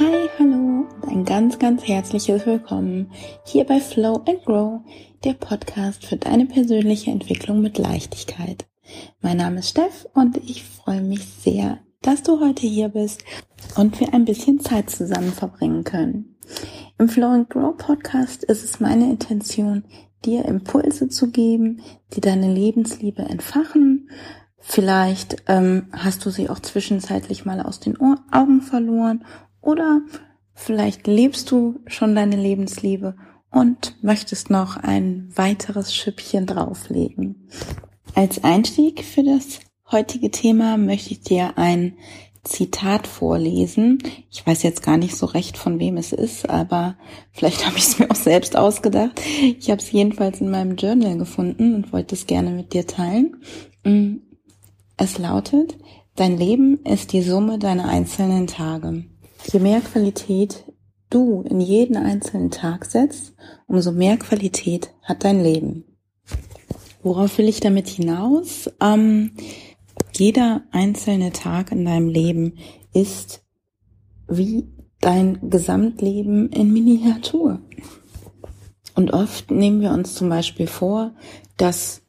Hi, hallo und ein ganz, ganz herzliches Willkommen hier bei Flow and Grow, der Podcast für deine persönliche Entwicklung mit Leichtigkeit. Mein Name ist Steff und ich freue mich sehr, dass du heute hier bist und wir ein bisschen Zeit zusammen verbringen können. Im Flow and Grow Podcast ist es meine Intention, dir Impulse zu geben, die deine Lebensliebe entfachen. Vielleicht ähm, hast du sie auch zwischenzeitlich mal aus den Augen verloren oder vielleicht lebst du schon deine Lebensliebe und möchtest noch ein weiteres Schüppchen drauflegen. Als Einstieg für das heutige Thema möchte ich dir ein Zitat vorlesen. Ich weiß jetzt gar nicht so recht, von wem es ist, aber vielleicht habe ich es mir auch selbst ausgedacht. Ich habe es jedenfalls in meinem Journal gefunden und wollte es gerne mit dir teilen. Mm, es lautet, dein Leben ist die Summe deiner einzelnen Tage. Je mehr Qualität du in jeden einzelnen Tag setzt, umso mehr Qualität hat dein Leben. Worauf will ich damit hinaus? Ähm, jeder einzelne Tag in deinem Leben ist wie dein Gesamtleben in Miniatur. Und oft nehmen wir uns zum Beispiel vor, das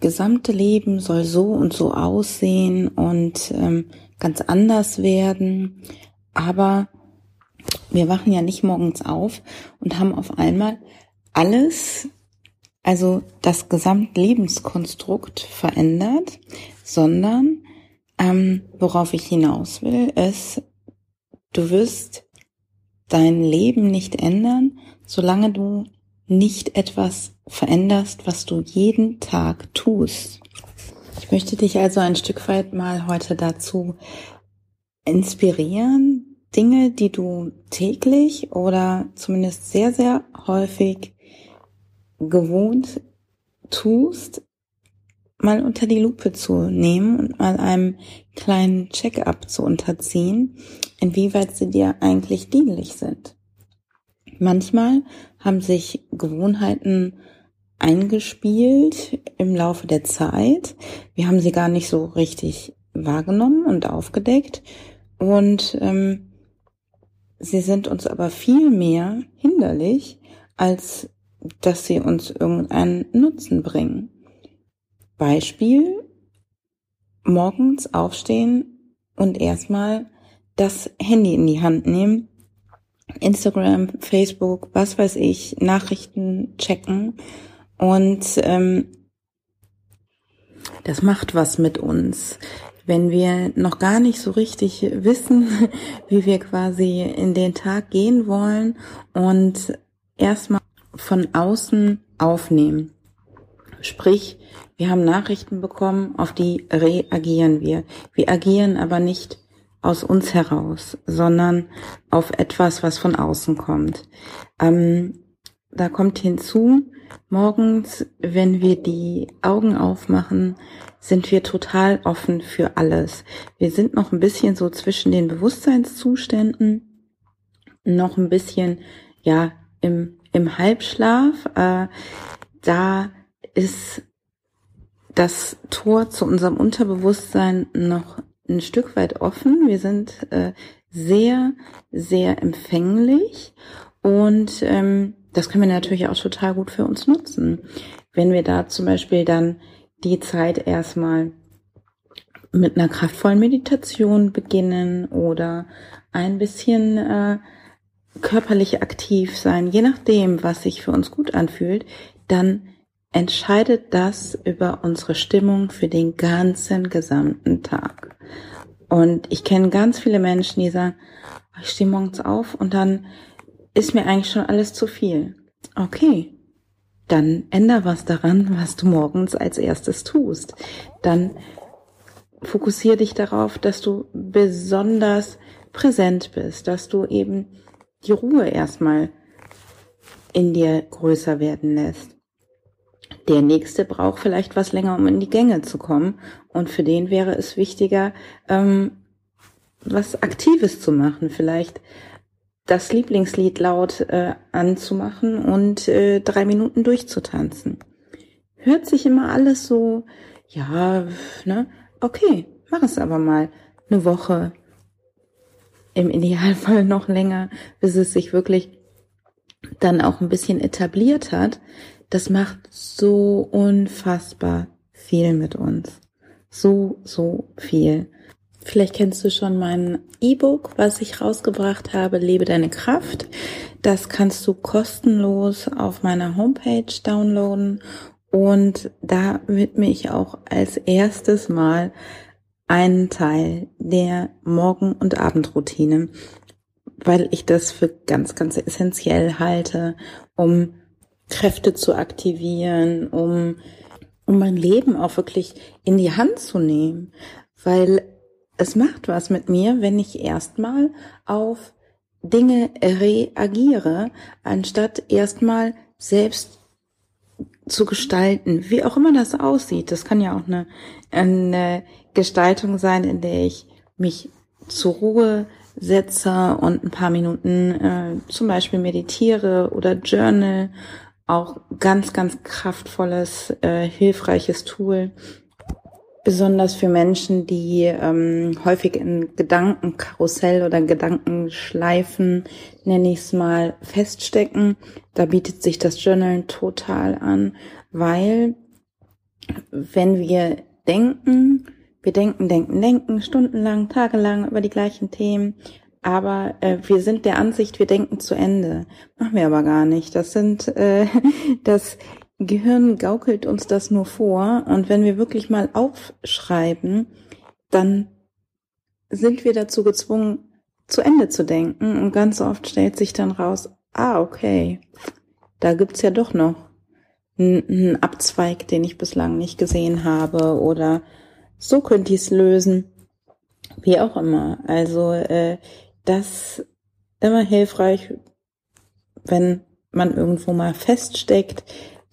gesamte Leben soll so und so aussehen und ähm, ganz anders werden. Aber wir wachen ja nicht morgens auf und haben auf einmal alles, also das Gesamtlebenskonstrukt verändert, sondern ähm, worauf ich hinaus will, ist, du wirst dein Leben nicht ändern, solange du nicht etwas veränderst, was du jeden Tag tust. Ich möchte dich also ein Stück weit mal heute dazu inspirieren, Dinge, die du täglich oder zumindest sehr, sehr häufig gewohnt tust, mal unter die Lupe zu nehmen und mal einem kleinen Check-up zu unterziehen, inwieweit sie dir eigentlich dienlich sind. Manchmal haben sich Gewohnheiten eingespielt im Laufe der Zeit. Wir haben sie gar nicht so richtig wahrgenommen und aufgedeckt. Und ähm, sie sind uns aber viel mehr hinderlich, als dass sie uns irgendeinen Nutzen bringen. Beispiel, morgens aufstehen und erstmal das Handy in die Hand nehmen, Instagram, Facebook, was weiß ich, Nachrichten checken und ähm, das macht was mit uns. Wenn wir noch gar nicht so richtig wissen, wie wir quasi in den Tag gehen wollen und erstmal von außen aufnehmen. Sprich, wir haben Nachrichten bekommen, auf die reagieren wir. Wir agieren aber nicht aus uns heraus, sondern auf etwas, was von außen kommt. Ähm, da kommt hinzu, morgens, wenn wir die Augen aufmachen, sind wir total offen für alles. Wir sind noch ein bisschen so zwischen den Bewusstseinszuständen, noch ein bisschen, ja, im, im Halbschlaf. Äh, da ist das Tor zu unserem Unterbewusstsein noch ein Stück weit offen. Wir sind äh, sehr, sehr empfänglich und ähm, das können wir natürlich auch total gut für uns nutzen. Wenn wir da zum Beispiel dann die Zeit erstmal mit einer kraftvollen Meditation beginnen oder ein bisschen äh, körperlich aktiv sein, je nachdem, was sich für uns gut anfühlt, dann entscheidet das über unsere Stimmung für den ganzen gesamten Tag. Und ich kenne ganz viele Menschen, die sagen, ich stehe morgens auf und dann ist mir eigentlich schon alles zu viel. Okay, dann änder was daran, was du morgens als erstes tust. Dann fokussiere dich darauf, dass du besonders präsent bist, dass du eben die Ruhe erstmal in dir größer werden lässt. Der nächste braucht vielleicht was länger, um in die Gänge zu kommen. Und für den wäre es wichtiger, ähm, was Aktives zu machen. Vielleicht das Lieblingslied laut äh, anzumachen und äh, drei Minuten durchzutanzen. Hört sich immer alles so, ja, ne, okay, mach es aber mal eine Woche, im Idealfall noch länger, bis es sich wirklich dann auch ein bisschen etabliert hat. Das macht so unfassbar viel mit uns. So, so viel. Vielleicht kennst du schon mein E-Book, was ich rausgebracht habe, Lebe deine Kraft. Das kannst du kostenlos auf meiner Homepage downloaden und da widme ich auch als erstes Mal einen Teil der Morgen- und Abendroutine, weil ich das für ganz, ganz essentiell halte, um Kräfte zu aktivieren, um, um mein Leben auch wirklich in die Hand zu nehmen, weil es macht was mit mir, wenn ich erstmal auf Dinge reagiere, anstatt erstmal selbst zu gestalten, wie auch immer das aussieht. Das kann ja auch eine, eine Gestaltung sein, in der ich mich zur Ruhe setze und ein paar Minuten äh, zum Beispiel meditiere oder journal. Auch ganz, ganz kraftvolles, äh, hilfreiches Tool. Besonders für Menschen, die ähm, häufig in Gedankenkarussell oder Gedankenschleifen, nenne ich es mal, feststecken. Da bietet sich das Journal total an, weil wenn wir denken, wir denken, denken, denken, stundenlang, tagelang über die gleichen Themen. Aber äh, wir sind der Ansicht, wir denken zu Ende. Machen wir aber gar nicht. Das sind äh, das Gehirn gaukelt uns das nur vor. Und wenn wir wirklich mal aufschreiben, dann sind wir dazu gezwungen, zu Ende zu denken. Und ganz oft stellt sich dann raus, ah, okay, da gibt's ja doch noch einen Abzweig, den ich bislang nicht gesehen habe. Oder so könnte ich es lösen. Wie auch immer. Also äh, das immer hilfreich, wenn man irgendwo mal feststeckt,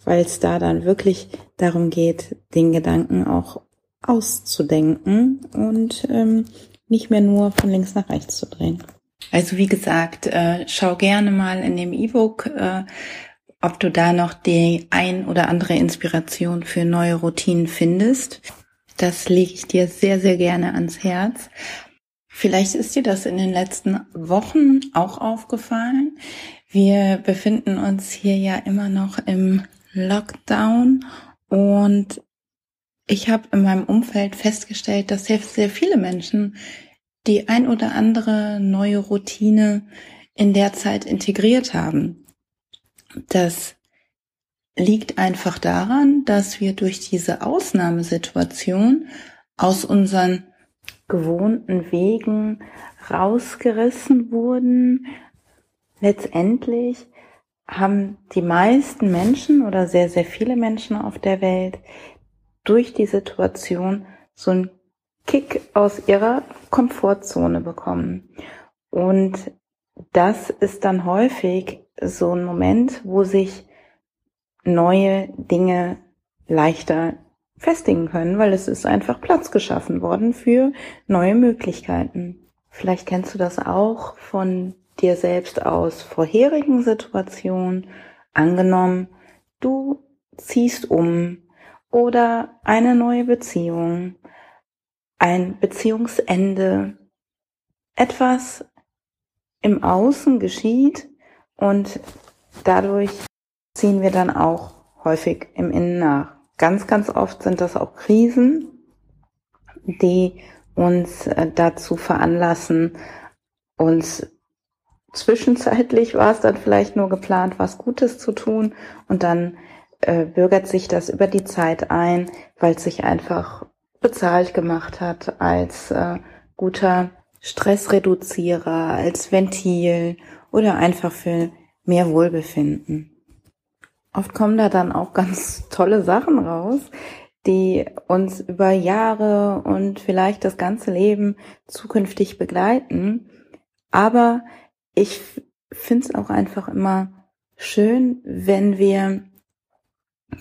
weil es da dann wirklich darum geht, den Gedanken auch auszudenken und ähm, nicht mehr nur von links nach rechts zu drehen. Also wie gesagt, äh, schau gerne mal in dem E-Book, äh, ob du da noch die ein oder andere Inspiration für neue Routinen findest. Das lege ich dir sehr, sehr gerne ans Herz. Vielleicht ist dir das in den letzten Wochen auch aufgefallen. Wir befinden uns hier ja immer noch im Lockdown und ich habe in meinem Umfeld festgestellt, dass sehr, sehr viele Menschen die ein oder andere neue Routine in der Zeit integriert haben. Das liegt einfach daran, dass wir durch diese Ausnahmesituation aus unseren gewohnten Wegen rausgerissen wurden. Letztendlich haben die meisten Menschen oder sehr, sehr viele Menschen auf der Welt durch die Situation so einen Kick aus ihrer Komfortzone bekommen. Und das ist dann häufig so ein Moment, wo sich neue Dinge leichter festigen können, weil es ist einfach Platz geschaffen worden für neue Möglichkeiten. Vielleicht kennst du das auch von dir selbst aus vorherigen Situationen. Angenommen, du ziehst um oder eine neue Beziehung, ein Beziehungsende, etwas im Außen geschieht und dadurch ziehen wir dann auch häufig im Innen nach. Ganz, ganz oft sind das auch Krisen, die uns äh, dazu veranlassen, uns zwischenzeitlich war es dann vielleicht nur geplant, was Gutes zu tun und dann äh, bürgert sich das über die Zeit ein, weil es sich einfach bezahlt gemacht hat als äh, guter Stressreduzierer, als Ventil oder einfach für mehr Wohlbefinden. Oft kommen da dann auch ganz tolle Sachen raus, die uns über Jahre und vielleicht das ganze Leben zukünftig begleiten. Aber ich finde es auch einfach immer schön, wenn wir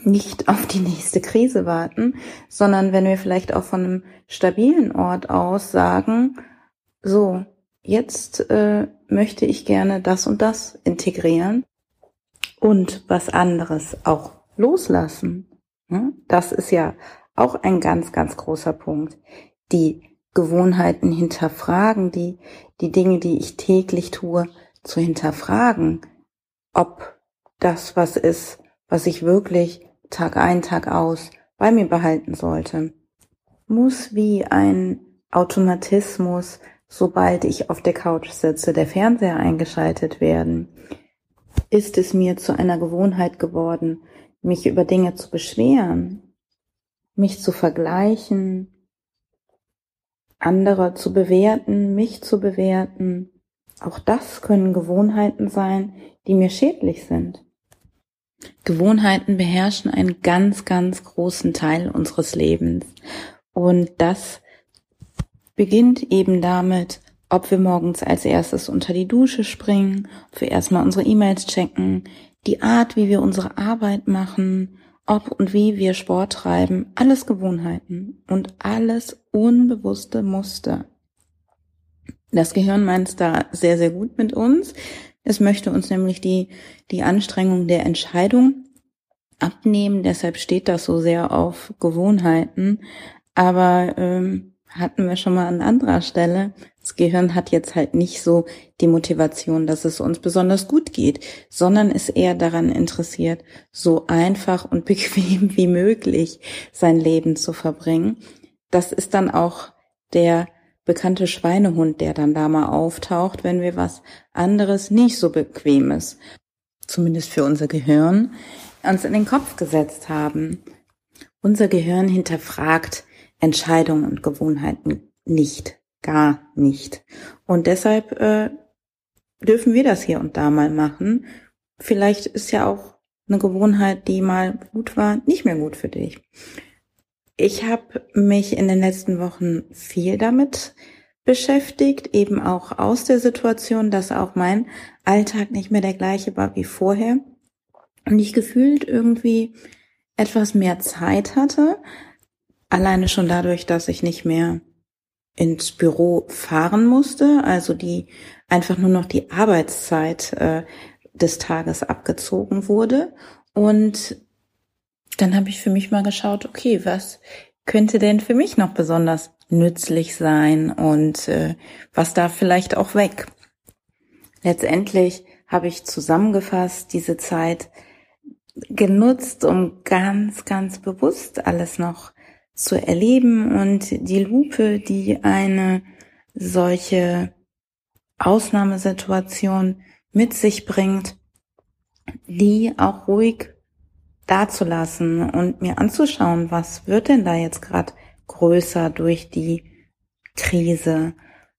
nicht auf die nächste Krise warten, sondern wenn wir vielleicht auch von einem stabilen Ort aus sagen, so, jetzt äh, möchte ich gerne das und das integrieren und was anderes auch loslassen. Das ist ja auch ein ganz, ganz großer Punkt. Die Gewohnheiten hinterfragen, die, die Dinge, die ich täglich tue, zu hinterfragen, ob das was ist, was ich wirklich Tag ein, Tag aus bei mir behalten sollte. Muss wie ein Automatismus, sobald ich auf der Couch sitze, der Fernseher eingeschaltet werden. Ist es mir zu einer Gewohnheit geworden, mich über Dinge zu beschweren, mich zu vergleichen, andere zu bewerten, mich zu bewerten. Auch das können Gewohnheiten sein, die mir schädlich sind. Gewohnheiten beherrschen einen ganz, ganz großen Teil unseres Lebens. Und das beginnt eben damit, ob wir morgens als erstes unter die Dusche springen, ob wir erstmal unsere E-Mails checken, die Art, wie wir unsere Arbeit machen, ob und wie wir Sport treiben, alles Gewohnheiten und alles unbewusste Muster. Das Gehirn meint da sehr, sehr gut mit uns. Es möchte uns nämlich die, die Anstrengung der Entscheidung abnehmen. Deshalb steht das so sehr auf Gewohnheiten. Aber ähm, hatten wir schon mal an anderer Stelle. Das Gehirn hat jetzt halt nicht so die Motivation, dass es uns besonders gut geht, sondern ist eher daran interessiert, so einfach und bequem wie möglich sein Leben zu verbringen. Das ist dann auch der bekannte Schweinehund, der dann da mal auftaucht, wenn wir was anderes nicht so bequemes, zumindest für unser Gehirn, uns in den Kopf gesetzt haben. Unser Gehirn hinterfragt Entscheidungen und Gewohnheiten nicht, gar nicht. Und deshalb äh, dürfen wir das hier und da mal machen. Vielleicht ist ja auch eine Gewohnheit, die mal gut war, nicht mehr gut für dich. Ich habe mich in den letzten Wochen viel damit beschäftigt, eben auch aus der Situation, dass auch mein Alltag nicht mehr der gleiche war wie vorher und ich gefühlt irgendwie etwas mehr Zeit hatte, Alleine schon dadurch, dass ich nicht mehr ins Büro fahren musste, also die einfach nur noch die Arbeitszeit äh, des Tages abgezogen wurde. Und dann habe ich für mich mal geschaut, okay, was könnte denn für mich noch besonders nützlich sein und äh, was darf vielleicht auch weg. Letztendlich habe ich zusammengefasst diese Zeit genutzt, um ganz, ganz bewusst alles noch zu erleben und die Lupe, die eine solche Ausnahmesituation mit sich bringt, die auch ruhig dazulassen und mir anzuschauen, was wird denn da jetzt gerade größer durch die Krise?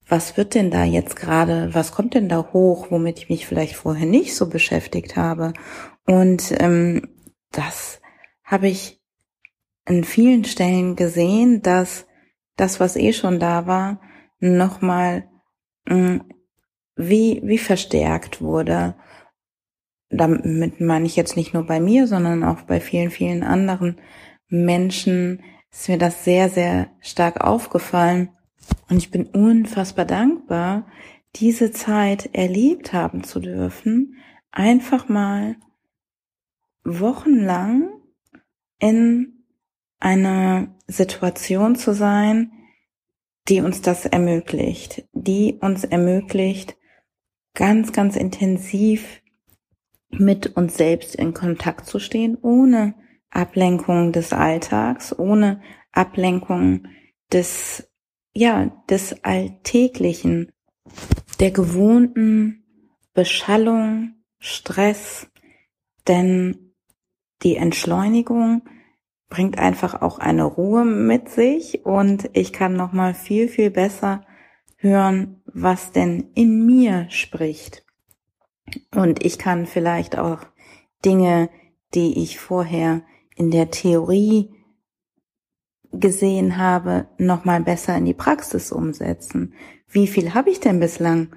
Was wird denn da jetzt gerade, was kommt denn da hoch, womit ich mich vielleicht vorher nicht so beschäftigt habe? Und ähm, das habe ich in vielen Stellen gesehen, dass das, was eh schon da war, nochmal mm, wie, wie verstärkt wurde. Damit meine ich jetzt nicht nur bei mir, sondern auch bei vielen, vielen anderen Menschen ist mir das sehr, sehr stark aufgefallen. Und ich bin unfassbar dankbar, diese Zeit erlebt haben zu dürfen, einfach mal wochenlang in eine Situation zu sein, die uns das ermöglicht, die uns ermöglicht, ganz, ganz intensiv mit uns selbst in Kontakt zu stehen, ohne Ablenkung des Alltags, ohne Ablenkung des, ja, des Alltäglichen, der gewohnten Beschallung, Stress, denn die Entschleunigung bringt einfach auch eine Ruhe mit sich und ich kann noch mal viel viel besser hören, was denn in mir spricht. Und ich kann vielleicht auch Dinge, die ich vorher in der Theorie gesehen habe, noch mal besser in die Praxis umsetzen. Wie viel habe ich denn bislang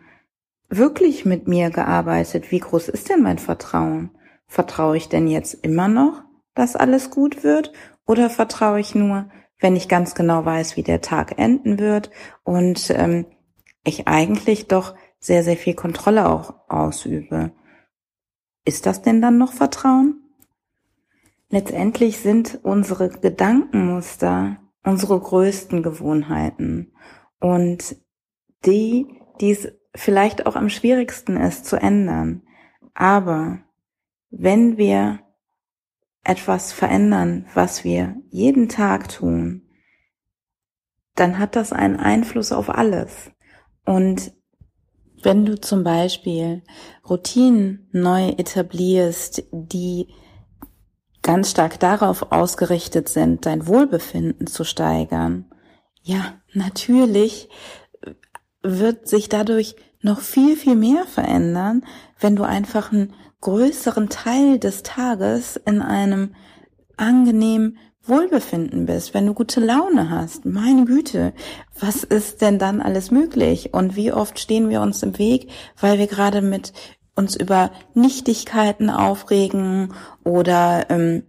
wirklich mit mir gearbeitet? Wie groß ist denn mein Vertrauen? Vertraue ich denn jetzt immer noch? Dass alles gut wird? Oder vertraue ich nur, wenn ich ganz genau weiß, wie der Tag enden wird und ähm, ich eigentlich doch sehr, sehr viel Kontrolle auch ausübe? Ist das denn dann noch Vertrauen? Letztendlich sind unsere Gedankenmuster unsere größten Gewohnheiten. und die, die es vielleicht auch am schwierigsten ist zu ändern. Aber wenn wir etwas verändern, was wir jeden Tag tun, dann hat das einen Einfluss auf alles. Und wenn du zum Beispiel Routinen neu etablierst, die ganz stark darauf ausgerichtet sind, dein Wohlbefinden zu steigern, ja, natürlich wird sich dadurch noch viel, viel mehr verändern, wenn du einfach einen größeren Teil des Tages in einem angenehmen Wohlbefinden bist, wenn du gute Laune hast. Meine Güte, was ist denn dann alles möglich? Und wie oft stehen wir uns im Weg, weil wir gerade mit uns über Nichtigkeiten aufregen oder ähm,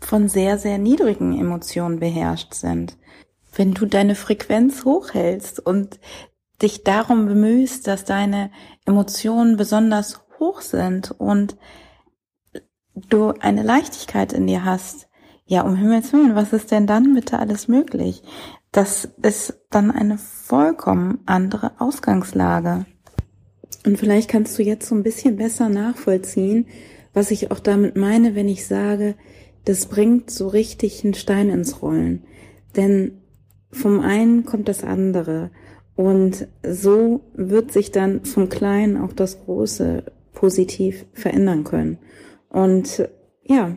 von sehr, sehr niedrigen Emotionen beherrscht sind. Wenn du deine Frequenz hochhältst und dich darum bemühst, dass deine Emotionen besonders hoch sind und du eine Leichtigkeit in dir hast, ja, um Himmels Willen, was ist denn dann bitte alles möglich? Das ist dann eine vollkommen andere Ausgangslage. Und vielleicht kannst du jetzt so ein bisschen besser nachvollziehen, was ich auch damit meine, wenn ich sage, das bringt so richtig einen Stein ins Rollen. Denn vom einen kommt das andere. Und so wird sich dann vom Kleinen auch das Große positiv verändern können. Und ja,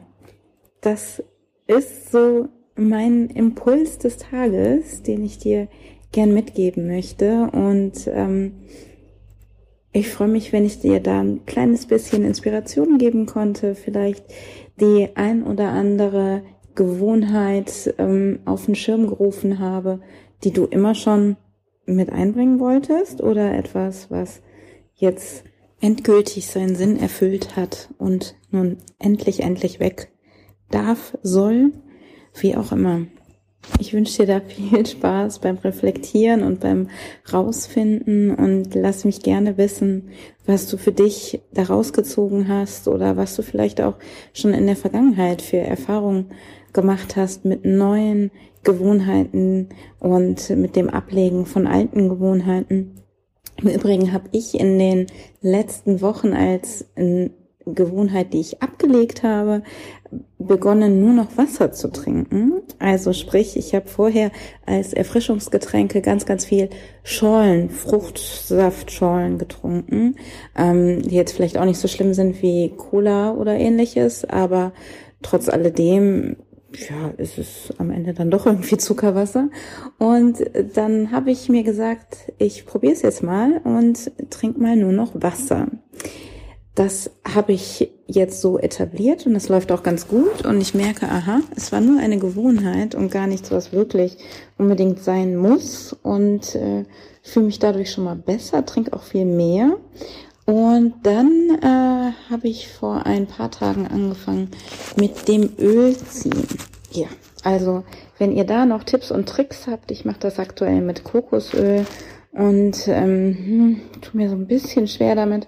das ist so mein Impuls des Tages, den ich dir gern mitgeben möchte. Und ähm, ich freue mich, wenn ich dir da ein kleines bisschen Inspiration geben konnte, vielleicht die ein oder andere Gewohnheit ähm, auf den Schirm gerufen habe, die du immer schon mit einbringen wolltest oder etwas, was jetzt endgültig seinen Sinn erfüllt hat und nun endlich, endlich weg darf, soll, wie auch immer. Ich wünsche dir da viel Spaß beim Reflektieren und beim Rausfinden und lass mich gerne wissen, was du für dich da rausgezogen hast oder was du vielleicht auch schon in der Vergangenheit für Erfahrungen gemacht hast mit neuen Gewohnheiten und mit dem Ablegen von alten Gewohnheiten. Im Übrigen habe ich in den letzten Wochen als Gewohnheit, die ich abgelegt habe, begonnen nur noch Wasser zu trinken. Also sprich, ich habe vorher als Erfrischungsgetränke ganz, ganz viel Schorlen, Fruchtsaftschorlen getrunken, ähm, die jetzt vielleicht auch nicht so schlimm sind wie Cola oder ähnliches, aber trotz alledem ja, ist es am Ende dann doch irgendwie Zuckerwasser. Und dann habe ich mir gesagt, ich probiere es jetzt mal und trink mal nur noch Wasser. Das habe ich jetzt so etabliert und das läuft auch ganz gut und ich merke, aha, es war nur eine Gewohnheit und gar nichts, was wirklich unbedingt sein muss und äh, fühle mich dadurch schon mal besser, trinke auch viel mehr. Und dann äh, habe ich vor ein paar Tagen angefangen mit dem Ölziehen. Ja, also wenn ihr da noch Tipps und Tricks habt, ich mache das aktuell mit Kokosöl und ähm, hm, tu mir so ein bisschen schwer damit.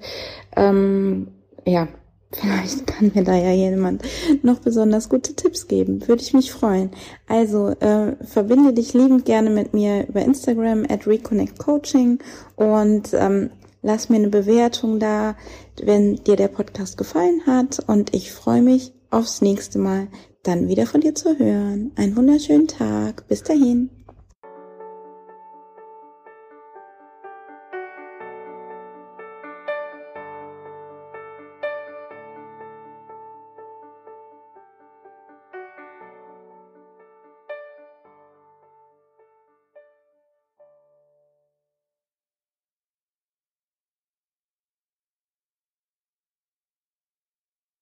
Ähm, ja, vielleicht kann mir da ja jemand noch besonders gute Tipps geben. Würde ich mich freuen. Also äh, verbinde dich liebend gerne mit mir über Instagram at Reconnect Coaching und ähm, lass mir eine Bewertung da, wenn dir der Podcast gefallen hat. Und ich freue mich aufs nächste Mal, dann wieder von dir zu hören. Einen wunderschönen Tag. Bis dahin.